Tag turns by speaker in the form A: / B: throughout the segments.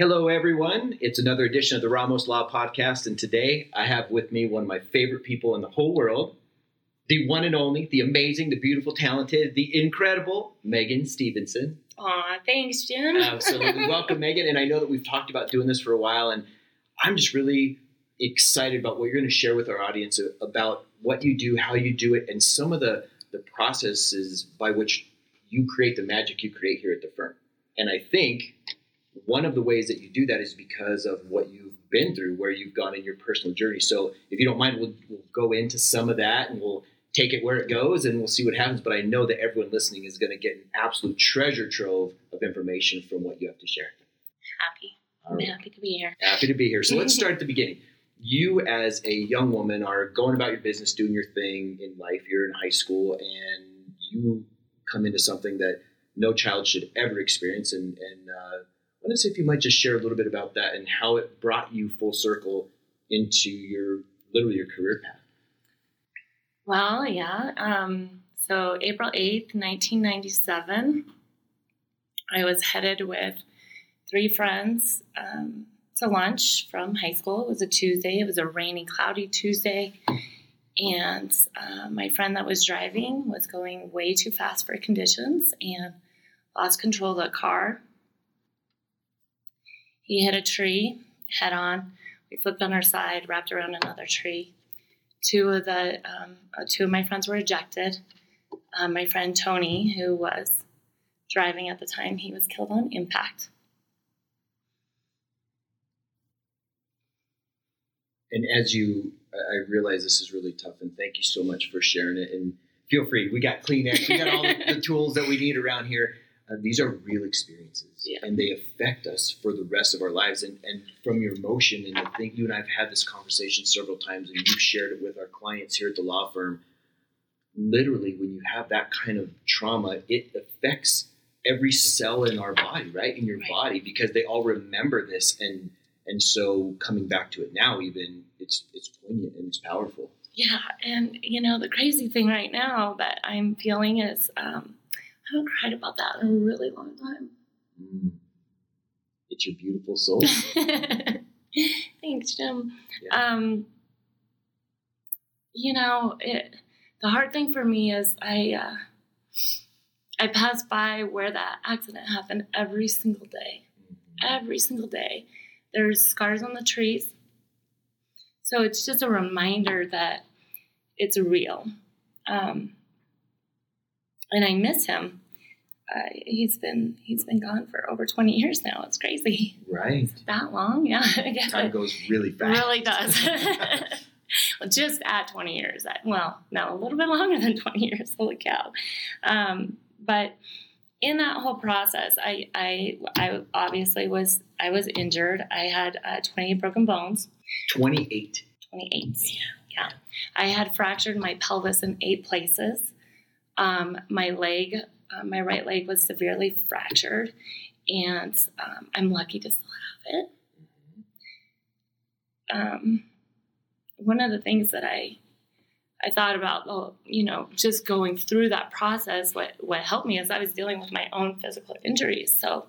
A: Hello, everyone. It's another edition of the Ramos Law Podcast, and today I have with me one of my favorite people in the whole world, the one and only, the amazing, the beautiful, talented, the incredible Megan Stevenson.
B: Aw, thanks, Jim.
A: Absolutely. Welcome, Megan. And I know that we've talked about doing this for a while, and I'm just really excited about what you're going to share with our audience about what you do, how you do it, and some of the, the processes by which you create the magic you create here at the firm. And I think one of the ways that you do that is because of what you've been through, where you've gone in your personal journey. So, if you don't mind, we'll, we'll go into some of that and we'll take it where it goes and we'll see what happens. But I know that everyone listening is going to get an absolute treasure trove of information from what you have to share.
B: Happy.
A: Right.
B: happy to be here.
A: Happy to be here. So, let's start at the beginning. You, as a young woman, are going about your business, doing your thing in life. You're in high school and you come into something that no child should ever experience. And, and uh, I want to see if you might just share a little bit about that and how it brought you full circle into your literally your career path.
B: Well, yeah. Um, so, April 8th, 1997, I was headed with three friends um, to lunch from high school. It was a Tuesday, it was a rainy, cloudy Tuesday. And uh, my friend that was driving was going way too fast for conditions and lost control of the car he hit a tree head on. We flipped on our side, wrapped around another tree. Two of the um, uh, two of my friends were ejected. Um, my friend Tony, who was driving at the time, he was killed on impact.
A: And as you, I realize this is really tough, and thank you so much for sharing it. And feel free, we got Kleenex, we got all the, the tools that we need around here. Uh, these are real experiences,
B: Yeah.
A: and they affect us for the rest of our lives. And, and from your emotion, and I think you and I have had this conversation several times, and you've shared it with our clients here at the law firm. Literally, when you have that kind of trauma, it affects every cell in our body, right? In your
B: Right.
A: body, because they all remember this, and and so coming back to it now, even it's it's poignant and it's powerful.
B: Yeah, and you know the crazy thing right now that I'm feeling is um, I haven't cried about that in a really long time.
A: Mm. It's your beautiful soul.
B: Thanks, Jim.
A: Yeah.
B: Um, you know, it, the hard thing for me is I uh, I pass by where that accident happened every single day. Every single day, there's scars on the trees. So it's just a reminder that it's real. Um, and I miss him. Uh, he's been he's been gone for over 20 years now. It's crazy.
A: Right.
B: That long, yeah. I guess
A: Time goes really fast.
B: really does. well, just at 20 years. At, well, no, a little bit longer than 20 years. Holy cow! Um, but in that whole process, I, I I obviously was I was injured. I had uh, 28 broken bones.
A: 28.
B: 28. Yeah. I had fractured my pelvis in eight places. Um, my leg, uh, my right leg was severely fractured, and um, I'm lucky to still have it. Um, one of the things that I I thought about, well, you know, just going through that process, what what helped me is I was dealing with my own physical injuries. So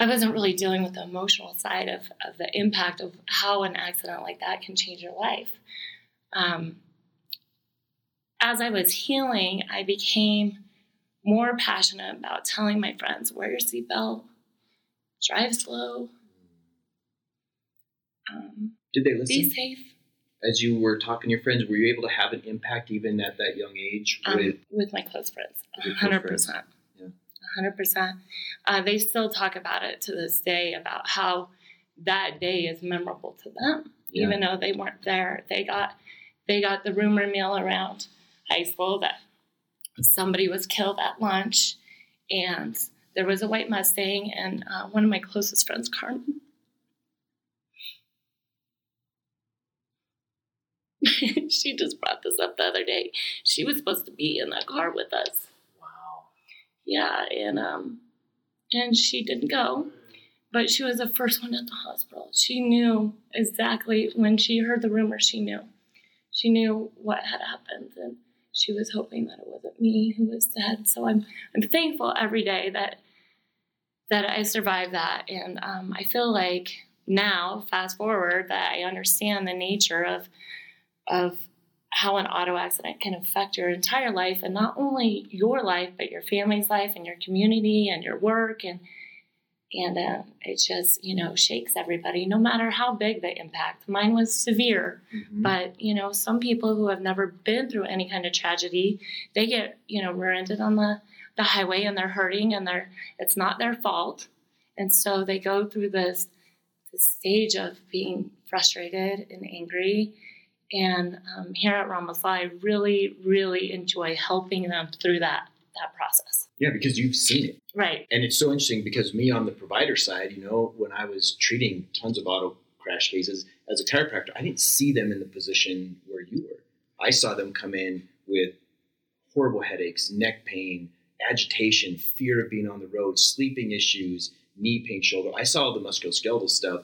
B: I wasn't really dealing with the emotional side of, of the impact of how an accident like that can change your life. Um, as I was healing, I became more passionate about telling my friends, wear your seatbelt, drive slow, um,
A: Did they listen?
B: be safe.
A: As you were talking to your friends, were you able to have an impact even at that young age?
B: um,
A: with,
B: with my close friends. Hundred percent.
A: Yeah.
B: hundred percent. Uh, They still talk about it to this day about how that day is memorable to them,
A: Yeah.
B: even though they weren't there. They got they got the rumor mill around high school that somebody was killed at lunch, and there was a white Mustang, and uh, one of my closest friends, Carmen. she just brought this up the other day. She was supposed to be in that car with us.
A: wow.
B: Yeah, and um, and she didn't go, but she was the first one at the hospital. She knew exactly when she heard the rumor. She knew, she knew what had happened, and she was hoping that it wasn't me who was dead. So I'm I'm thankful every day that that I survived that. And um, I feel like now, fast forward, that I understand the nature of of how an auto accident can affect your entire life and not only your life but your family's life and your community and your work and and uh, it just you know shakes everybody no matter how big the impact mine was severe mm-hmm. but you know some people who have never been through any kind of tragedy they get you know rear-ended on the the highway and they're hurting and they're it's not their fault and so they go through this this stage of being frustrated and angry and um, here at Ramos I really, really enjoy helping them through that that process.
A: Yeah, because you've seen it.
B: Right.
A: And it's so interesting because me on the provider side, you know, when I was treating tons of auto crash cases as a chiropractor, I didn't see them in the position where you were. I saw them come in with horrible headaches, neck pain, agitation, fear of being on the road, sleeping issues, knee pain, shoulder. I saw all the musculoskeletal stuff,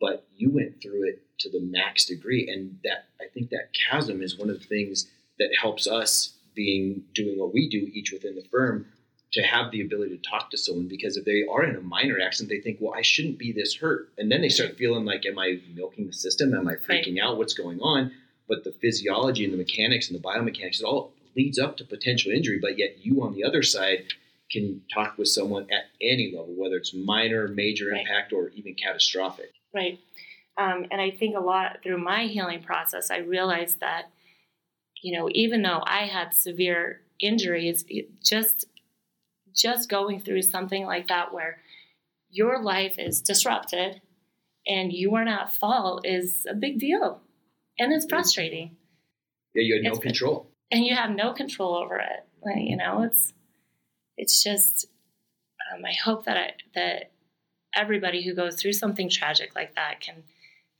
A: but you went through it to the max degree. And that I think that chasm is one of the things that helps us being doing what we do each within the firm to have the ability to talk to someone because if they are in a minor accident, they think, well, I shouldn't be this hurt. And then they start feeling like, am I milking the system? Am I freaking right. out? What's going on? But the physiology and the mechanics and the biomechanics, it all leads up to potential injury. But yet you on the other side can talk with someone at any level, whether it's minor, major right. impact, or even catastrophic.
B: Right. Um, and I think a lot through my healing process, I realized that, you know, even though I had severe injuries, just just going through something like that where your life is disrupted and you are not fault is a big deal. And it's frustrating.
A: Yeah, you had no it's, control.
B: And you have no control over it. You know, it's it's just um, I hope that I, that everybody who goes through something tragic like that can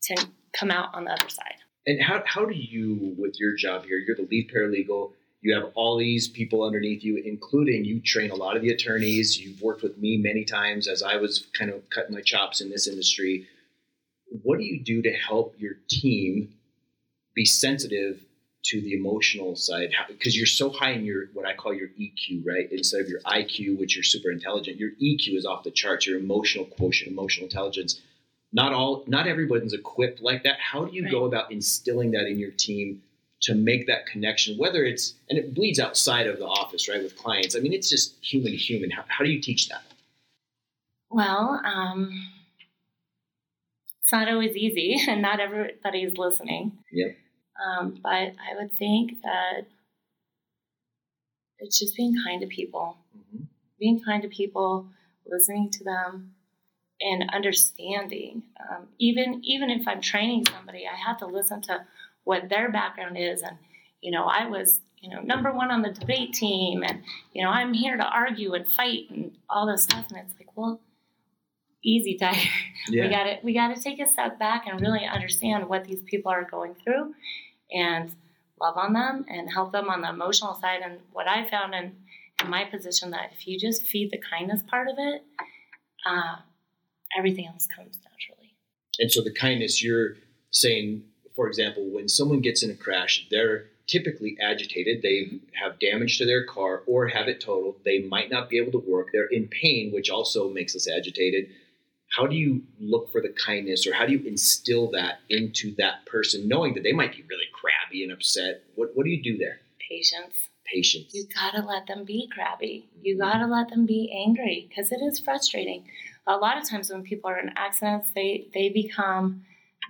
B: to come out on the other side.
A: And how, how do you, with your job here, you're the lead paralegal, you have all these people underneath you, including you train a lot of the attorneys. You've worked with me many times as I was kind of cutting my chops in this industry. What do you do to help your team be sensitive to the emotional side? Because you're so high in your what I call your EQ, right? Instead of your IQ, which you're super intelligent, your EQ is off the charts. Your emotional quotient, emotional intelligence not all not everyone's equipped like that. How do you right. go about instilling that in your team to make that connection whether it's and it bleeds outside of the office right with clients? I mean it's just human to human. How, how do you teach that?
B: Well um, it's not always easy and not everybody's listening.
A: Yep
B: um, but i would think that it's just being kind to people. Mm-hmm. being kind to people listening to them and understanding. Um, even even if I'm training somebody, I have to listen to what their background is. And you know, I was you know number one on the debate team, and you know I'm here to argue and fight and all this stuff. And it's like, well, easy, Tiger. Yeah. We got to we got to take a step back and really understand what these people are going through, and love on them and help them on the emotional side. And what I found in, in my position that if you just feed the kindness part of it. Uh, everything else comes naturally.
A: And so the kindness you're saying, for example, when someone gets in a crash, they're typically agitated. They mm-hmm. have damage to their car or have it totaled. They might not be able to work. They're in pain, which also makes us agitated. How do you look for the kindness or how do you instill that into that person, knowing that they might be really crabby and upset? What, what do you do there?
B: Patience.
A: Patience.
B: You gotta let them be crabby. You mm-hmm. gotta let them be angry because it is frustrating a lot of times when people are in accidents, they they become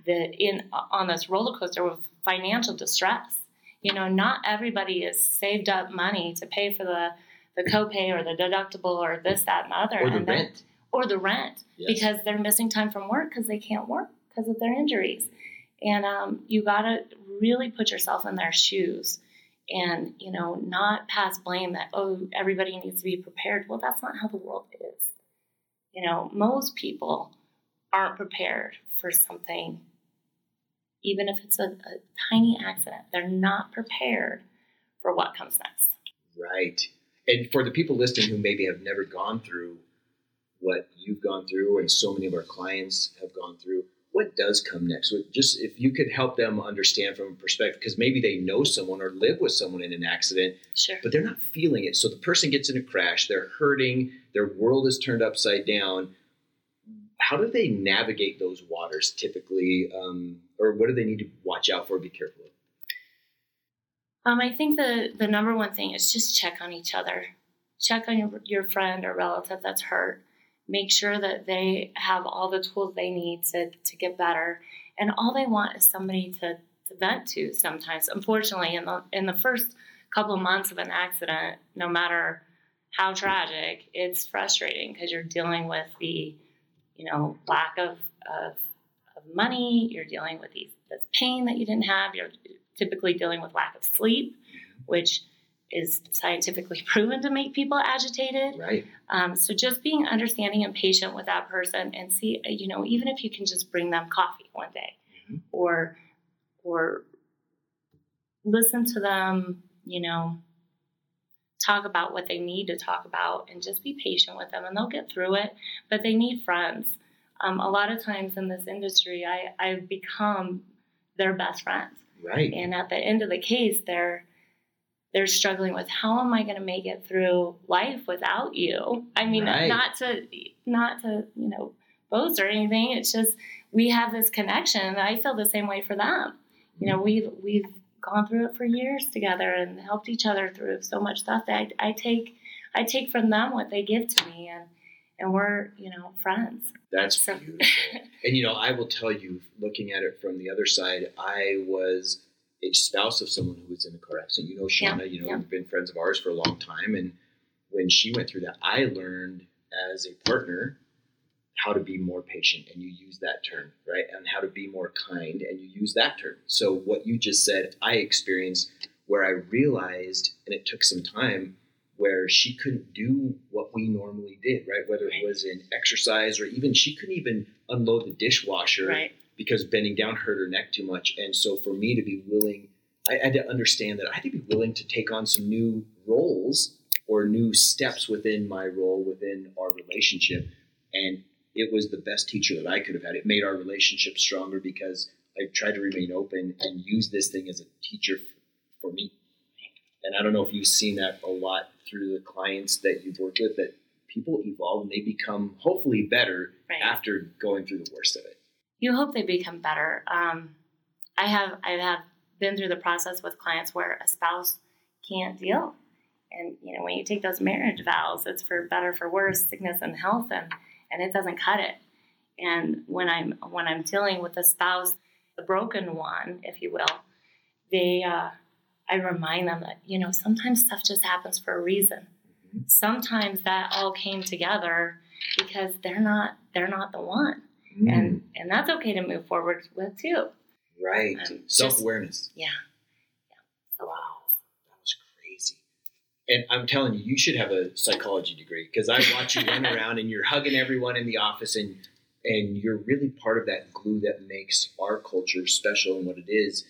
B: the in on this roller coaster with financial distress. You know, not everybody is saved up money to pay for the the copay or the deductible or this, that, and the other,
A: or the
B: and
A: rent,
B: or the rent yes. because they're missing time from work because they can't work because of their injuries. And um, you got to really put yourself in their shoes and you know not pass blame that oh everybody needs to be prepared well that's not how the world is you know, most people aren't prepared for something, even if it's a, a tiny accident. They're not prepared for what comes next.
A: Right. And for the people listening who maybe have never gone through what you've gone through and so many of our clients have gone through, what does come next? Just if you could help them understand from a perspective, because maybe they know someone or live with someone in an accident,
B: sure.
A: but they're not feeling it. So the person gets in a crash, they're hurting, their world is turned upside down. How do they navigate those waters typically, um, or what do they need to watch out for? Be careful of.
B: Um, I think the the number one thing is just check on each other. Check on your your friend or relative that's hurt make sure that they have all the tools they need to, to get better. And all they want is somebody to, to vent to sometimes. Unfortunately, in the, in the first couple of months of an accident, no matter how tragic, it's frustrating because you're dealing with the, you know, lack of, of, of money, you're dealing with these, this pain that you didn't have, you're typically dealing with lack of sleep, which is scientifically proven to make people agitated.
A: Right.
B: Um, so just being understanding and patient with that person, and see, you know, even if you can just bring them coffee one day, mm-hmm. or or listen to them, you know, talk about what they need to talk about, and just be patient with them, and they'll get through it. But they need friends. Um, a lot of times in this industry, I, I've become their best friends.
A: Right.
B: And at the end of the case, they're they're struggling with how am I going to make it through life without you? I mean, right. not to not to you know boast or anything. It's just we have this connection. I feel the same way for them. You know, we've we've gone through it for years together and helped each other through so much stuff that I, I take I take from them what they give to me and and we're you know friends.
A: That's so. beautiful. and you know, I will tell you, looking at it from the other side, I was spouse of someone who was in a car accident. You know, Shauna, yeah. you know, yeah. we've been friends of ours for a long time. And when she went through that, I learned as a partner how to be more patient. And you use that term, right? And how to be more kind. And you use that term. So what you just said, I experienced where I realized, and it took some time, where she couldn't do what we normally did, right? Whether it was in exercise or even she couldn't even unload the dishwasher
B: right
A: because bending down hurt her neck too much. And so for me to be willing, I had to understand that I had to be willing to take on some new roles or new steps within my role within our relationship. And it was the best teacher that I could have had. It made our relationship stronger because I tried to remain open and use this thing as a teacher for me. And I don't know if you've seen that a lot through the clients that you've worked with that people evolve and they become hopefully better right. after going through the worst of it
B: you hope they become better. Um, I have I have been through the process with clients where a spouse can't deal, and you know when you take those marriage vows, it's for better for worse, sickness and health, and and it doesn't cut it. And when I'm when I'm dealing with a spouse, the broken one, if you will, they uh, I remind them that you know sometimes stuff just happens for a reason. Mm-hmm. Sometimes that all came together because they're not they're not the one mm. and and that's okay to move forward with too.
A: Right, um, self awareness.
B: Yeah, yeah.
A: Wow, that was crazy. And I'm telling you, you should have a psychology degree because I watch you run around and you're hugging everyone in the office and and you're really part of that glue that makes our culture special and what it is.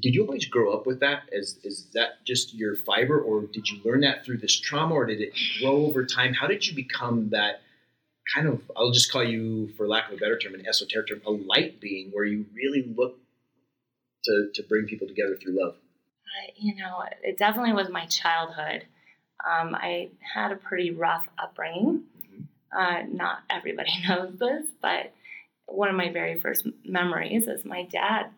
A: Did you always grow up with that? Is is that just your fiber, or did you learn that through this trauma, or did it grow over time? How did you become that kind of I'll just call you, for lack of a better term, an esoteric term, a light being where you really look to to bring people together through love.
B: Uh, you know, it definitely was my childhood. Um, I had a pretty rough upbringing. Mm-hmm. Uh, not everybody knows this, but one of my very first memories is my dad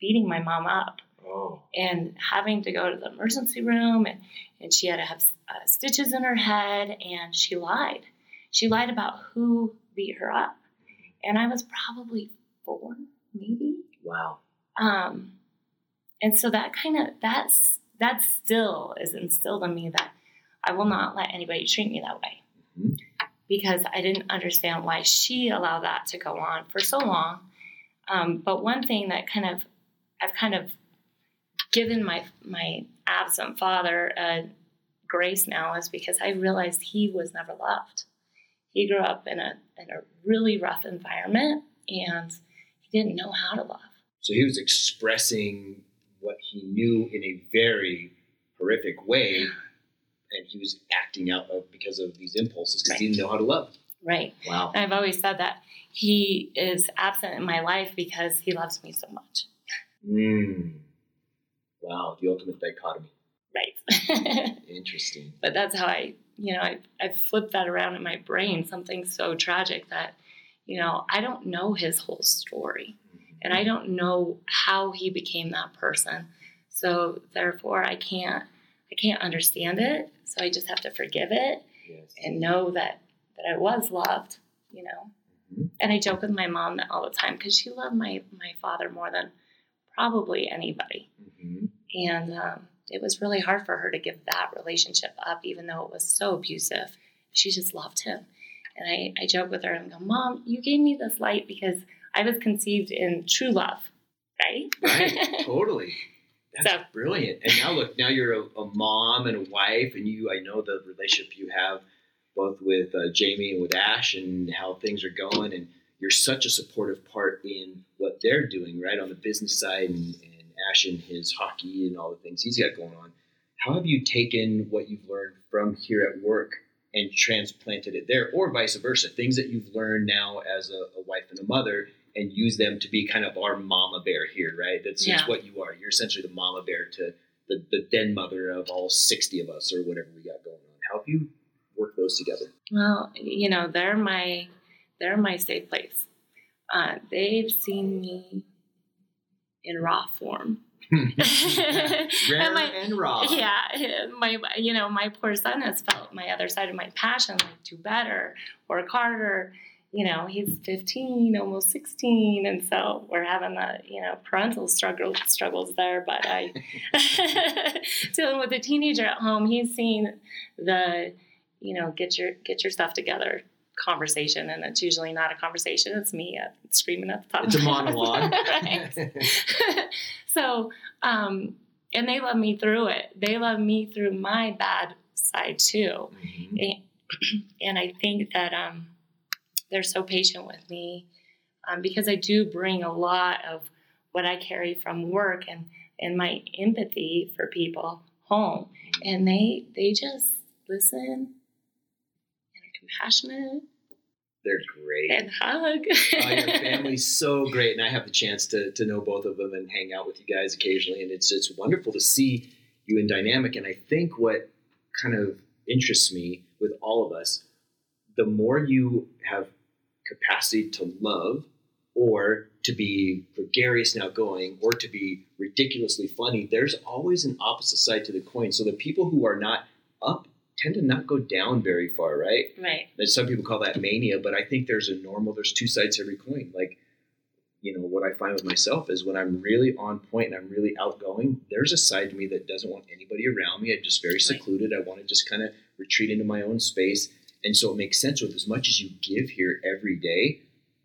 B: beating my mom up.
A: Oh.
B: And having to go to the emergency room, and, and she had to have uh, stitches in her head, and she lied she lied about who beat her up. And I was probably four, maybe.
A: Wow.
B: Um, and so that kind of that's that still is instilled in me that I will not let anybody treat me that way. Mm-hmm. Because I didn't understand why she allowed that to go on for so long. Um, but one thing that kind of I've kind of given my my absent father a grace now is because I realized he was never loved he grew up in a in a really rough environment and he didn't know how to love.
A: So he was expressing what he knew in a very horrific way, and he was acting out of because of these impulses because right. he didn't know how to love.
B: Right.
A: Wow.
B: And I've always said that he is absent in my life because he loves me so much.
A: Mm. Wow. The ultimate dichotomy.
B: Right.
A: Interesting.
B: but that's how I, you know, I, I flipped that around in my brain, something so tragic that, you know, I don't know his whole story and I don't know how he became that person. So therefore I can't I can't understand it. So I just have to forgive it
A: Yes.
B: and know that that I was loved, you know.
A: Mhm.
B: And I joke with my mom that all the time because she loved my my father more than probably anybody.
A: Mhm.
B: And um, it was really hard for her to give that relationship up, even though it was so abusive. She just loved him. And I, I joke with her and go, Mom, you gave me this light because I was conceived in true love, right?
A: Right. totally. That's
B: So-
A: brilliant. And now look, now you're a, a mom and a wife, and you. I know the relationship you have both with uh, Jamie and with Ash, and how things are going, and you're such a supportive part in what they're doing, right, on the business side, and, and Ash and his hockey and all the things he's got going on. How have you taken what you've learned from here at work and transplanted it there, or vice versa? Things that you've learned now as a, a wife and a mother, and use them to be kind of our mama bear here, right? That's
B: Yeah.
A: what you are. You're essentially the mama bear to the, the den mother of all 60 of us or whatever we got going on. How have you worked those together?
B: Well, you know, they're my they're my safe place. Uh, they've seen me in raw form. Hmm.
A: Rare
B: And my-
A: and raw.
B: Yeah, eh, my you know my poor son has felt my other side of my passion, like do better, work harder. You know, he's 15, almost 16, and so we're having the you know parental struggle struggles there. But I dealing with a teenager at home, he's seen the you know get your get your stuff together conversation, and it's usually not a conversation. It's me uh, screaming at the top.
A: It's a
B: of my lungs.
A: monologue.
B: so, um, and they love me through it. They love me through my bad side too.
A: Mhm.
B: And, and I think that um, they're so patient with me um, because I do bring a lot of what I carry from work and, and my empathy for people home. And they they just listen and are compassionate
A: They're great.
B: and hug.
A: oh, your family's so great, and I have the chance to, to know both of them and hang out with you guys occasionally, and it's it's wonderful to see you in dynamic. And I think what kind of interests me with all of us, the more you have capacity to love, or to be gregarious and outgoing, or to be ridiculously funny, there's always an opposite side to the coin. So the people who are not up tend to not go down very far, right?
B: right.
A: And some people call that mania, but I think there's a normal, there's two sides to every coin. Like, you know, what I find with myself is when I'm really on point and I'm really outgoing, there's a side to me that doesn't want anybody around me. I'm just very secluded. I want to just kind of retreat into my own space. And so it makes sense with as much as you give here every day,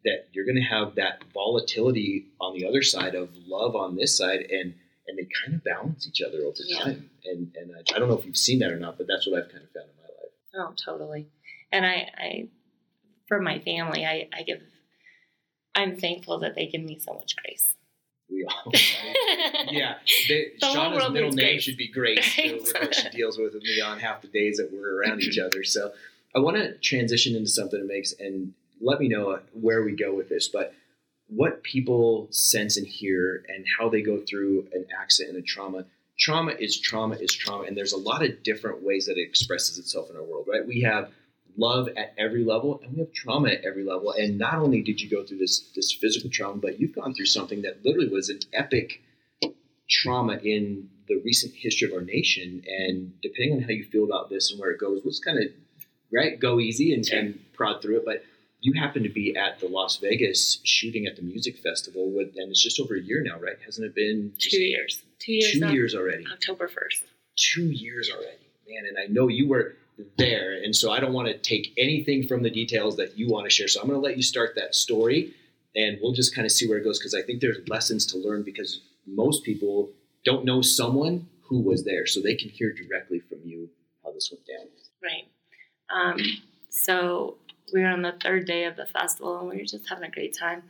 A: that you're going to have that volatility on the other side of love on this side, and and they kind of balance each other over
B: Yeah.
A: time. And and I, I don't know if you've seen that or not, but that's what I've kind of found in my life.
B: Oh, totally. And I, I for my family, I, I give, I'm thankful that they give me so much grace.
A: We all, right? yeah. They,
B: The
A: Shauna's middle name
B: grace.
A: should be Grace.
B: Right.
A: She deals with with me on half the days that we're around each other. So I want to transition into something that makes and let me know where we go with this. But what people sense and hear and how they go through an accident and a trauma. Trauma is trauma is trauma, and there's a lot of different ways that it expresses itself in our world, right? We have love at every level, and we have trauma at every level. And not only did you go through this this physical trauma, but you've gone through something that literally was an epic trauma in the recent history of our nation. And depending on how you feel about this and where it goes, let's kind of right go easy and,
B: Sure.
A: and prod through it. But you happen to be at the Las Vegas shooting at the music festival, with, and it's just over a year now, right? Hasn't it been
B: Two years. Two years.
A: two years already?
B: October 1st.
A: Two years already, man. And I know you were there, and so I don't want to take anything from the details that you want to share. So I'm going to let you start that story, and we'll just kind of see where it goes because I think there's lessons to learn because most people don't know someone who was there, so they can hear directly from you how this went down.
B: Right. Um, so we were on the third day of the festival and we were just having a great time.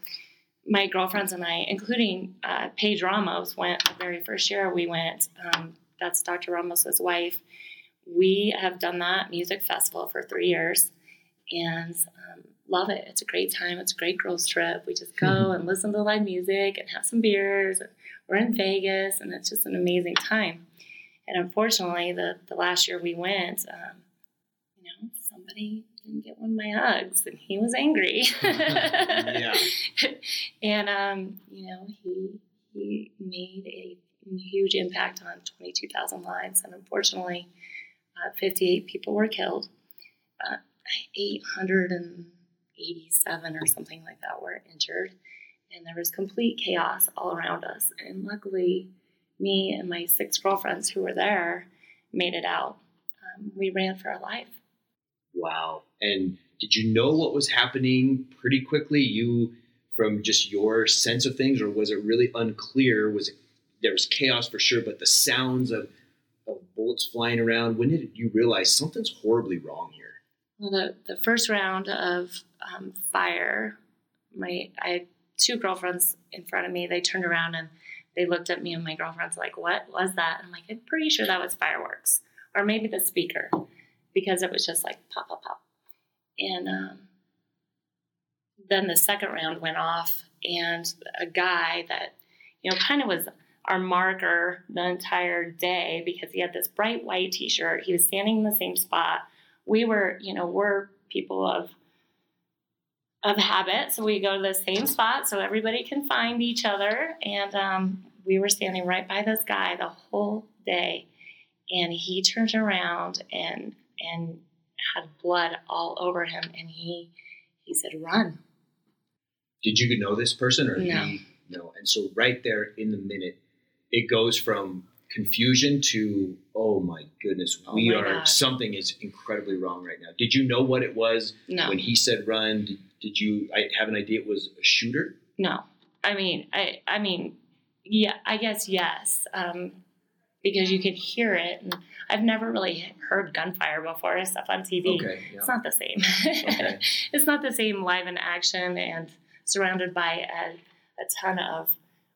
B: My girlfriends and I, including uh, Paige Ramos, went the very first year we went. Um, that's Dr. Ramos's wife. We have done that music festival for three years. and um, love it. It's a great time. It's a great girls trip. We just go and listen to live music and have some beers. And we're in Vegas, and it's just an amazing time. And unfortunately, the the last year we went, um, you know, somebody didn't get one of my hugs, and he was angry.
A: Yeah.
B: and um, you know, he he made a huge impact on 22,000 lives, and unfortunately, uh, 58 people were killed. Uh, 887 or something like that were injured, and there was complete chaos all around us. And luckily, me and my six girlfriends who were there made it out. Um, we ran for our life.
A: Wow. And did you know what was happening pretty quickly? You, from just your sense of things, or was it really unclear? Was it there was chaos for sure, but the sounds of, of bullets flying around. When did you realize something's horribly wrong here?
B: Well, the, the first round of um, fire, my I had two girlfriends in front of me. They turned around and they looked at me and my girlfriend's like, "What was that?" I'm like, "I'm pretty sure that was fireworks, or maybe the speaker, because it was just like pop, pop, pop." And um, then the second round went off, and a guy that you know kind of was our marker the entire day because he had this bright white t-shirt. He was standing in the same spot. We were, you know, we're people of of habit, so we go to the same spot so everybody can find each other. And um, we were standing right by this guy the whole day, and he turned around and and had blood all over him, and he he said, "Run."
A: Did you know this person or
B: No.
A: he? No. And so right there in the minute, it goes from confusion to oh my goodness,
B: Oh
A: we
B: my
A: are
B: God.
A: something is incredibly wrong right now. Did you know what it was
B: No.
A: when he said run? Did, did you I have an idea it was a shooter?
B: No, I mean, I, I mean, yeah, I guess yes, um, because you could hear it, and I've never really heard gunfire before. Stuff on TV,
A: Okay. Yeah.
B: it's not the same.
A: Okay.
B: it's not the same live in action and surrounded by a, a ton of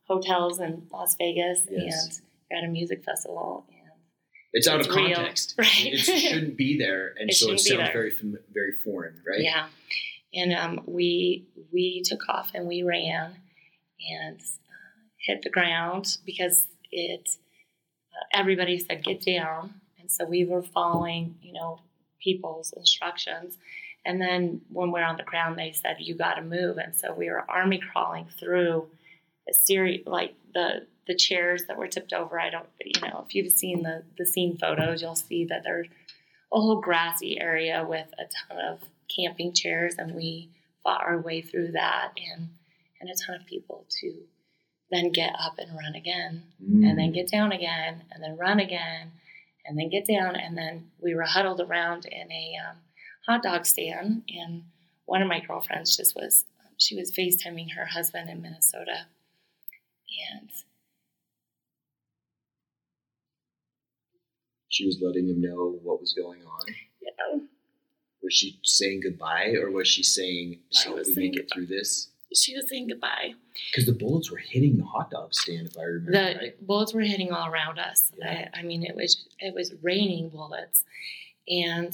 B: hotels in Las Vegas,
A: Yes.
B: and you're at a music festival, and
A: It's out of
B: It's real,
A: context.
B: right?
A: It shouldn't be there, and
B: It
A: so it sounds very very foreign, right?
B: Yeah, and um, we we took off and we ran and uh, hit the ground because it. Everybody said get down, and so we were following, you know, people's instructions. And then when we're on the ground, they said you got to move, and so we were army crawling through a series like the the chairs that were tipped over. I don't, you know, if you've seen the the scene photos, you'll see that there's a whole grassy area with a ton of camping chairs, and we fought our way through that, and and a ton of people to then get up and run again,
A: Mm.
B: and then get down again, and then run again, and then get down, and then we were huddled around in a um, hot dog stand, and one of my girlfriends just was she was FaceTiming her husband in Minnesota, and
A: she was letting him know what was going on.
B: know
A: Was she saying goodbye, or was she saying, "I
B: She
A: hope we make it through this"?
B: She was saying goodbye.
A: Because the bullets were hitting the hot dog stand, if I remember
B: the
A: right.
B: bullets were hitting all around us.
A: Yeah.
B: I, I mean, it was it was raining bullets, and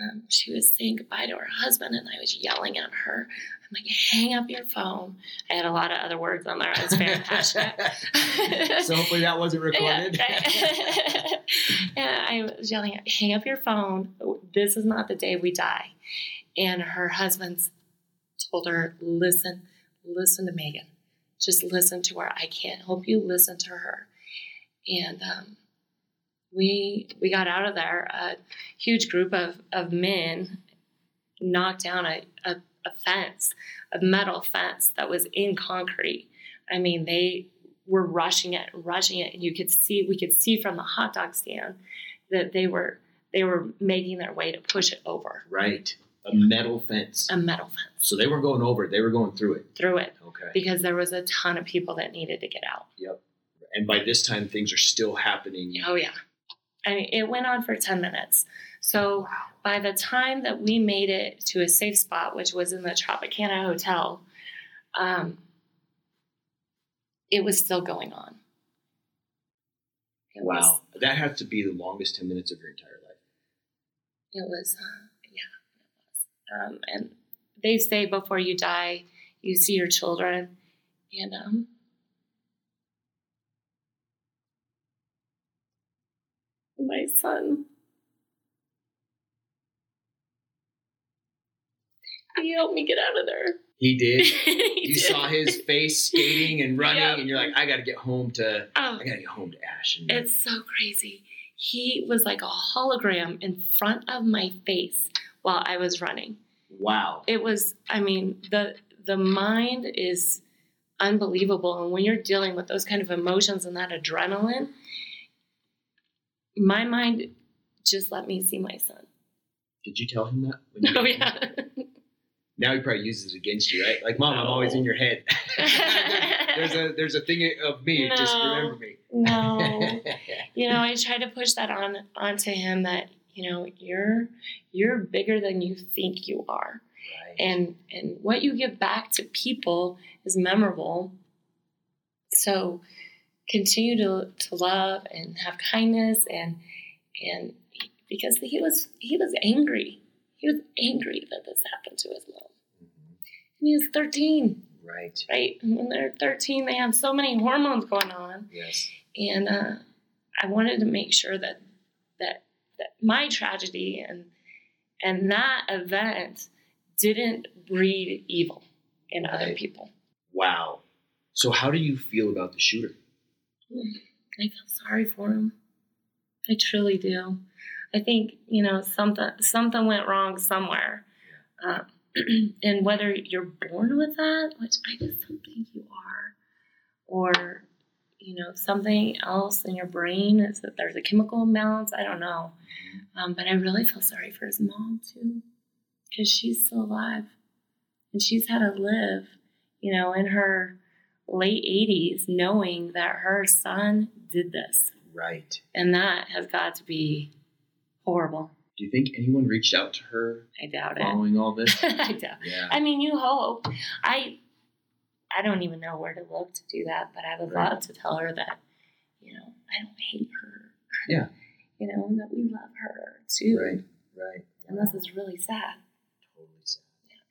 B: um, she was saying goodbye to her husband, and I was yelling at her. I'm like, "Hang up your phone." I had a lot of other words on there. I was very passionate.
A: so hopefully that wasn't recorded.
B: Yeah, I was yelling, "Hang up your phone! This is not the day we die." And her husband told her, "Listen, listen to Megan. Just listen to her. I can't help you. Listen to her." And um, we we got out of there. A huge group of of men knocked down a, a, a fence, a metal fence that was in concrete. I mean, they were rushing it, rushing it, and you could see we could see from the hot dog stand that they were they were making their way to push it over
A: right. A metal fence.
B: a metal fence
A: so they weren't going over it; they were going through it.
B: through it
A: Okay.
B: because there was a ton of people that needed to get out.
A: Yep. And by this time, things are still happening.
B: Oh yeah, I mean it went on for ten minutes. So by the time that we made it to a safe spot, which was in the Tropicana Hotel, um, it was still going on. It was-
A: Wow, that has to be the longest ten minutes of your entire life.
B: It was, uh, it was. Um, and they say before you die, you see your children. And um, my son, he helped me get out of there.
A: He did.
B: He
A: You
B: did.
A: saw his face skating and running,
B: Yeah.
A: and you're like, I got to get home to.
B: Um,
A: I got to get home to Ash. And
B: It's so crazy. He was like a hologram in front of my face while I was running.
A: wow.
B: It was, I mean, the the mind is unbelievable. And when you're dealing with those kind of emotions and that adrenaline, my mind just let me see my son.
A: Did you tell him that?
B: Oh yeah.
A: Now he probably uses it against you, right? Like, mom, I'm always in your head. there's a there's a thing of me. Just remember me.
B: no. you know, I try to push that on onto him that, you know, you're you're bigger than you think you are.
A: Right.
B: and and what you give back to people is memorable so continue to, to love and have kindness and and because he was he was angry he was angry that this happened to his mom
A: Mhm.
B: and he was 13
A: Right.
B: right and when they're 13 they have so many hormones going on
A: Yes.
B: and uh, I wanted to make sure that my tragedy and and that event didn't breed evil in other people.
A: Wow. So how do you feel about the shooter?
B: I feel sorry for him. I truly do. I think you know something something went wrong somewhere, uh, and whether you're born with that, which I just don't think you are, or you know something else in your brain is that there's a chemical imbalance. I don't know, um, but I really feel sorry for his mom too, because she's still alive, and she's had to live, you know, in her late 80s knowing that her son did this
A: Right.
B: and that has got to be horrible
A: Do you think anyone reached out to her
B: i doubt it
A: following all this?
B: i doubt
A: Yeah.
B: i mean you hope i i don't even know where to look to do that but i would
A: Right.
B: love to tell her that you know i don't hate her
A: Yeah.
B: you know and that we love her too
A: Right. Right.
B: and this is really sad
A: Totally sad.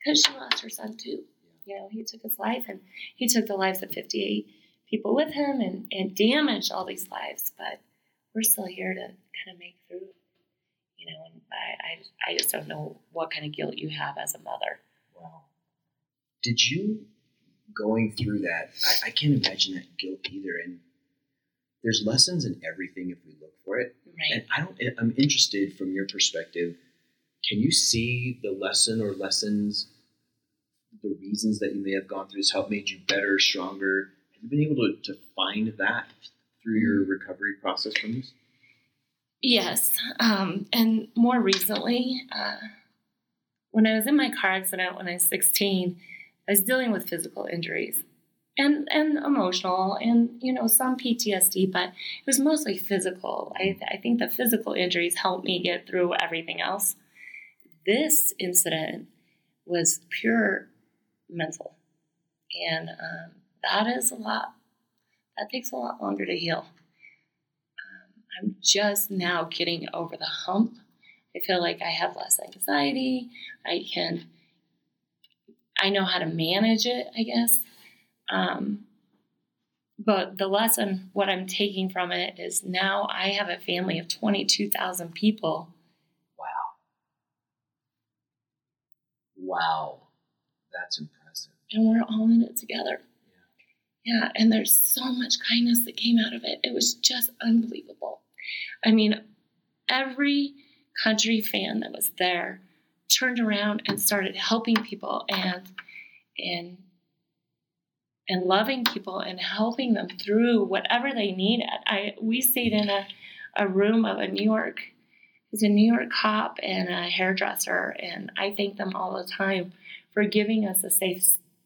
B: because she lost her son too. Yeah. You know, he took his life and he took the lives of 58 people with him and, and damaged all these lives. But we're still here to kind of make through. You know, and I, I, I just don't know what kind of guilt you have as a mother.
A: Wow. Did you going through that? I, I can't imagine that guilt either. And there's lessons in everything if we look for it.
B: Right.
A: And I don't. I'm interested from your perspective. Can you see the lesson or lessons, the reasons that you may have gone through this help made you better, stronger? Have you been able to, to find that through your recovery process from this?
B: Yes. Um, and more recently, uh, when I was in my car accident when I was 16, I was dealing with physical injuries and, and emotional and, you know, some PTSD, but it was mostly physical. I, I think the physical injuries helped me get through everything else. This incident was pure mental. And um, that is a lot, that takes a lot longer to heal. Um, I'm just now getting over the hump. I feel like I have less anxiety. I can, I know how to manage it, I guess. Um, but the lesson, what I'm taking from it is now I have a family of 22,000 people.
A: Wow. Wow. That's impressive.
B: and we're all in it together. Yeah, and there's so much kindness that came out of it. It was just unbelievable. I mean, every country fan that was there turned around and started helping people and and and loving people and helping them through whatever they needed. I we stayed in a, a room of a New York it was a New York cop and a hairdresser, and I thank them all the time for giving us a safe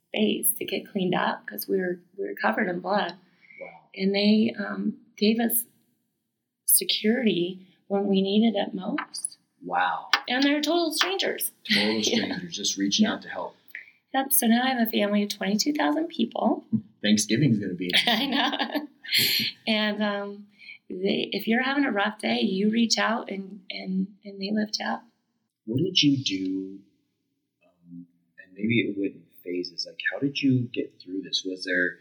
B: space to get cleaned up because we were we were covered in blood,
A: Wow.
B: and they um, gave us security when we needed it most.
A: Wow.
B: And they're total strangers.
A: Total
B: Yeah.
A: strangers just reaching
B: Yeah.
A: out to help.
B: Yep. So now I have a family of twenty two thousand people.
A: Thanksgiving's going to be.
B: I know. and um, they, if you're having a rough day, you reach out and and and they lift you up.
A: What did you do And maybe it went in phases. Like, how did you get through this? Was there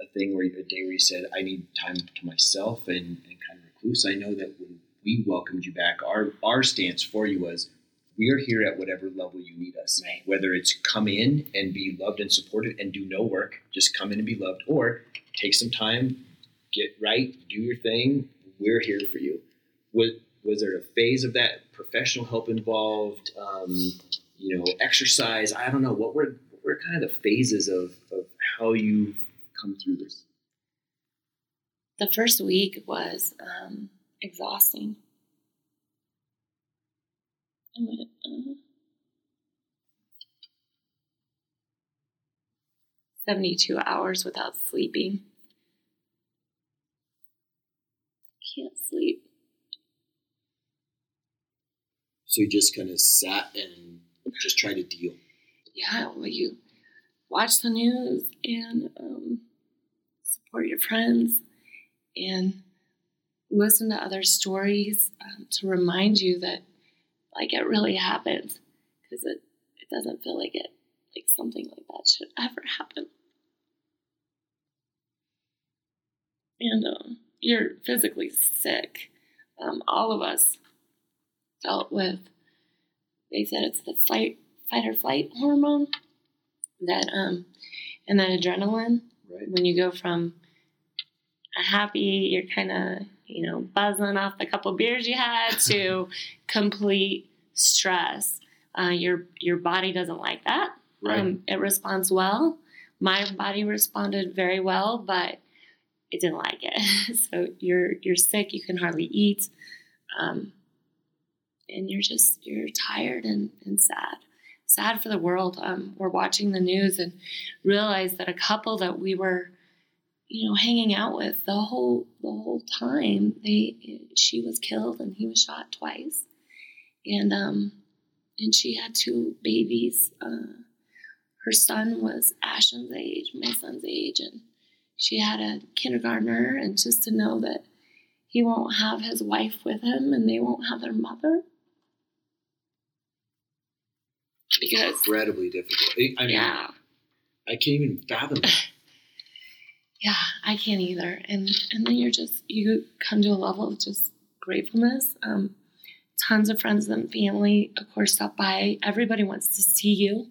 A: a thing where a day where you said, "I need time to myself and, and kind of recluse"? I know that when we welcomed you back, our our stance for you was, we are here at whatever level you need us.
B: Right.
A: Whether it's come in and be loved and supported and do no work, just come in and be loved, or take some time, get right, do your thing. We're here for you. Was was there a phase of that professional help involved? Um, you know, exercise. I don't know. What were what were kind of the phases of of how you come through this?
B: The first week was um, exhausting. I went, uh, 72 hours without sleeping. Can't sleep.
A: So you just kind of sat and just tried to deal.
B: Yeah, well, you watch the news and um, support your friends and listen to other stories um, to remind you that like it really happened because it, it doesn't feel like it like something like that should ever happen. And um, you're physically sick. Um, all of us dealt with they said it's the fight fight or flight hormone that um and then adrenaline.
A: Right.
B: when you go from a happy, you're kind of, you know, buzzing off the couple beers you had to complete stress. Uh, your your body doesn't like that.
A: Right.
B: Um, it responds well. My body responded very well, but it didn't like it. so you're you're sick. You can hardly eat, um, and you're just you're tired and, and sad. Sad for the world. Um, we're watching the news and realize that a couple that we were, you know, hanging out with the whole the whole time, they she was killed and he was shot twice, and um, and she had two babies. Uh, her son was Ashton's age, my son's age, and she had a kindergartner. And just to know that he won't have his wife with him and they won't have their mother. Because,
A: Incredibly difficult. I mean,
B: yeah,
A: I can't even fathom it.
B: yeah, I can't either. And and then you're just you come to a level of just gratefulness. Um, tons of friends and family, of course, stop by. Everybody wants to see you.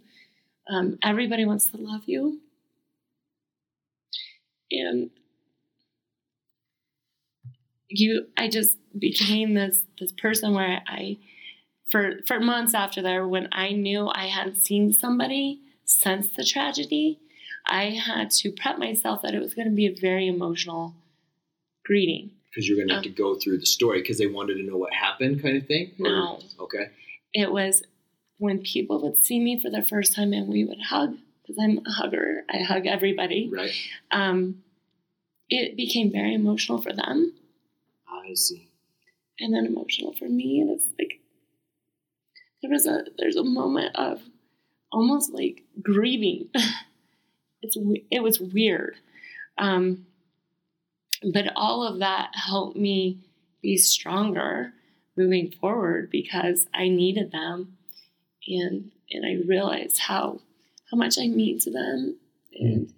B: Um, everybody wants to love you. And you, I just became this this person where I, for for months after there, when I knew I hadn't seen somebody since the tragedy, I had to prep myself that it was going to be a very emotional greeting.
A: Because you're going to have to go through the story because they wanted to know what happened, kind of thing. Or-
B: No.
A: Okay.
B: It was when people would see me for the first time and we would hug because I'm a hugger. I hug everybody.
A: Right.
B: Um, it became very emotional for them
A: I see.
B: and then emotional for me. And it's like there was a there's a moment of almost like grieving. it's it was weird, um, but all of that helped me be stronger moving forward because I needed them, and and I realized how how much I mean to them, and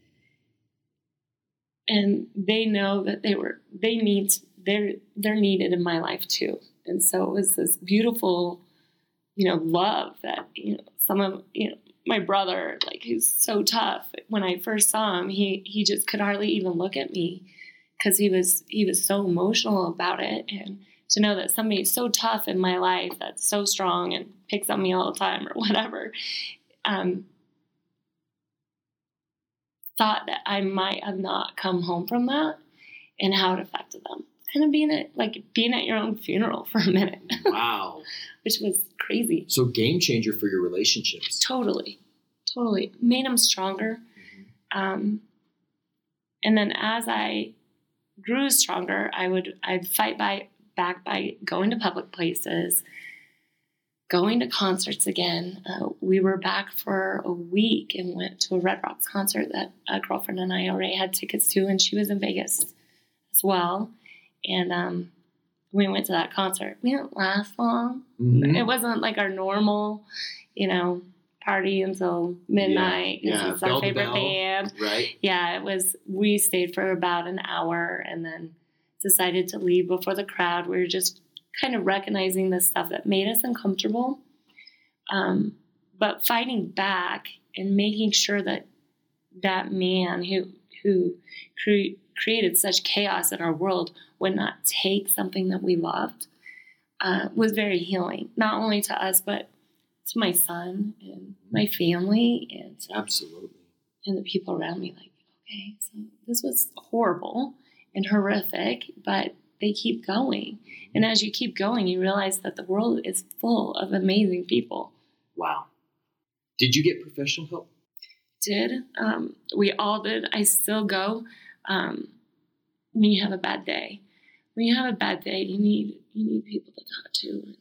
B: and they know that they were they need they're they're needed in my life too, and so it was this beautiful, you know, love that you know some of you know my brother like he's so tough. When I first saw him, he he just could hardly even look at me because he was he was so emotional about it and to know that somebody so tough in my life that's so strong and picks on me all the time or whatever um, thought that I might have not come home from that and how it affected them. Kind of being at like being at your own funeral for a minute,
A: Wow.
B: which was crazy.
A: so game changer for your relationships.
B: Totally, totally made them stronger. Um, and then as I grew stronger, I would I'd fight by back by going to public places, going to concerts again. Uh, we were back for a week and went to a Red Rocks concert that a girlfriend and I already had tickets to, and she was in Vegas as well. And um, we went to that concert. We didn't last long
A: Mhm.
B: it wasn't like our normal, you know, party until midnight because
A: yeah,
B: it's our favorite
A: bell.
B: band.
A: Right.
B: Yeah, it was. We stayed for about an hour and then decided to leave before the crowd. We were just kind of recognizing the stuff that made us uncomfortable, um, but fighting back and making sure that that man who who cre- created such chaos in our world would not take something that we loved uh, was very healing, not only to us but to my son and my family and
A: Absolutely.
B: and the people around me. Like, okay, so this was horrible and horrific, but they keep going. And as you keep going, you realize that the world is full of amazing people.
A: Wow. Did you get professional help?
B: Did um, we all did? I still go um, when you have a bad day. When you have a bad day, you need you need people to talk to, and,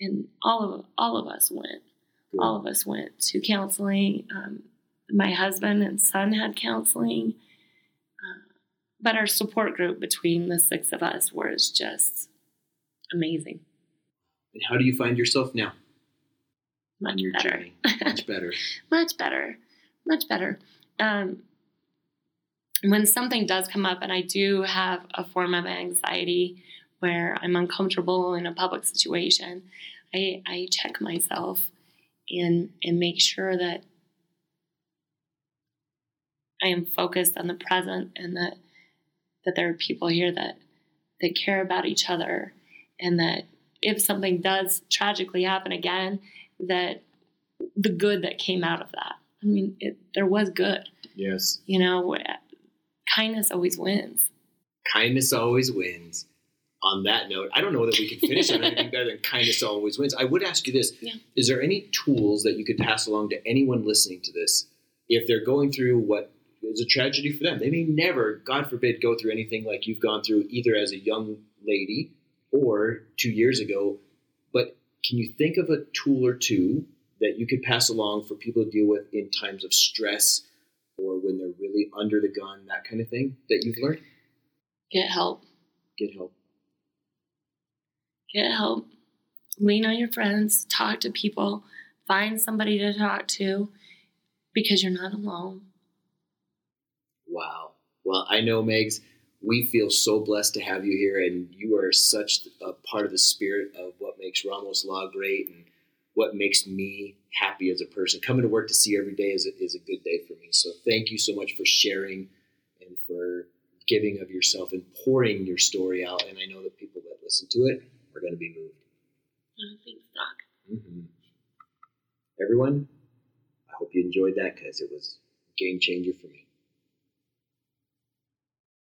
B: and all of all of us went.
A: Good.
B: All of us went to counseling. Um, my husband and son had counseling, uh, but our support group between the six of us was just amazing.
A: And how do you find yourself now
B: Much
A: on your
B: better.
A: journey? Much better.
B: much better much better um, when something does come up and i do have a form of anxiety where i'm uncomfortable in a public situation i, I check myself and and make sure that i am focused on the present and that that there are people here that that care about each other and that if something does tragically happen again that the good that came out of that I mean, it, there was good.
A: Yes.
B: You know, kindness always wins.
A: Kindness always wins. On that note, I don't know that we could finish on anything better than kindness always wins. I would ask you this:
B: Yeah.
A: Is there any tools that you could pass along to anyone listening to this if they're going through what is a tragedy for them? They may never, God forbid, go through anything like you've gone through, either as a young lady or two years ago. But can you think of a tool or two that you could pass along for people to deal with in times of stress or when they're really under the gun, that kind of thing that you've learned?
B: Get help.
A: Get help.
B: Get help. Lean on your friends. Talk to people. Find somebody to talk to because you're not alone.
A: Wow. Well, I know, Megs, we feel so blessed to have you here, and you are such a part of the spirit of what makes Ramos Law great and what makes me happy as a person. Coming to work to see you every day is a, is a good day for me. So thank you so much for sharing and for giving of yourself and pouring your story out. And I know that people that listen to it are going to be moved.
B: Oh, thanks, Doc.
A: hmm Everyone, I hope you enjoyed that because it was a game changer for me.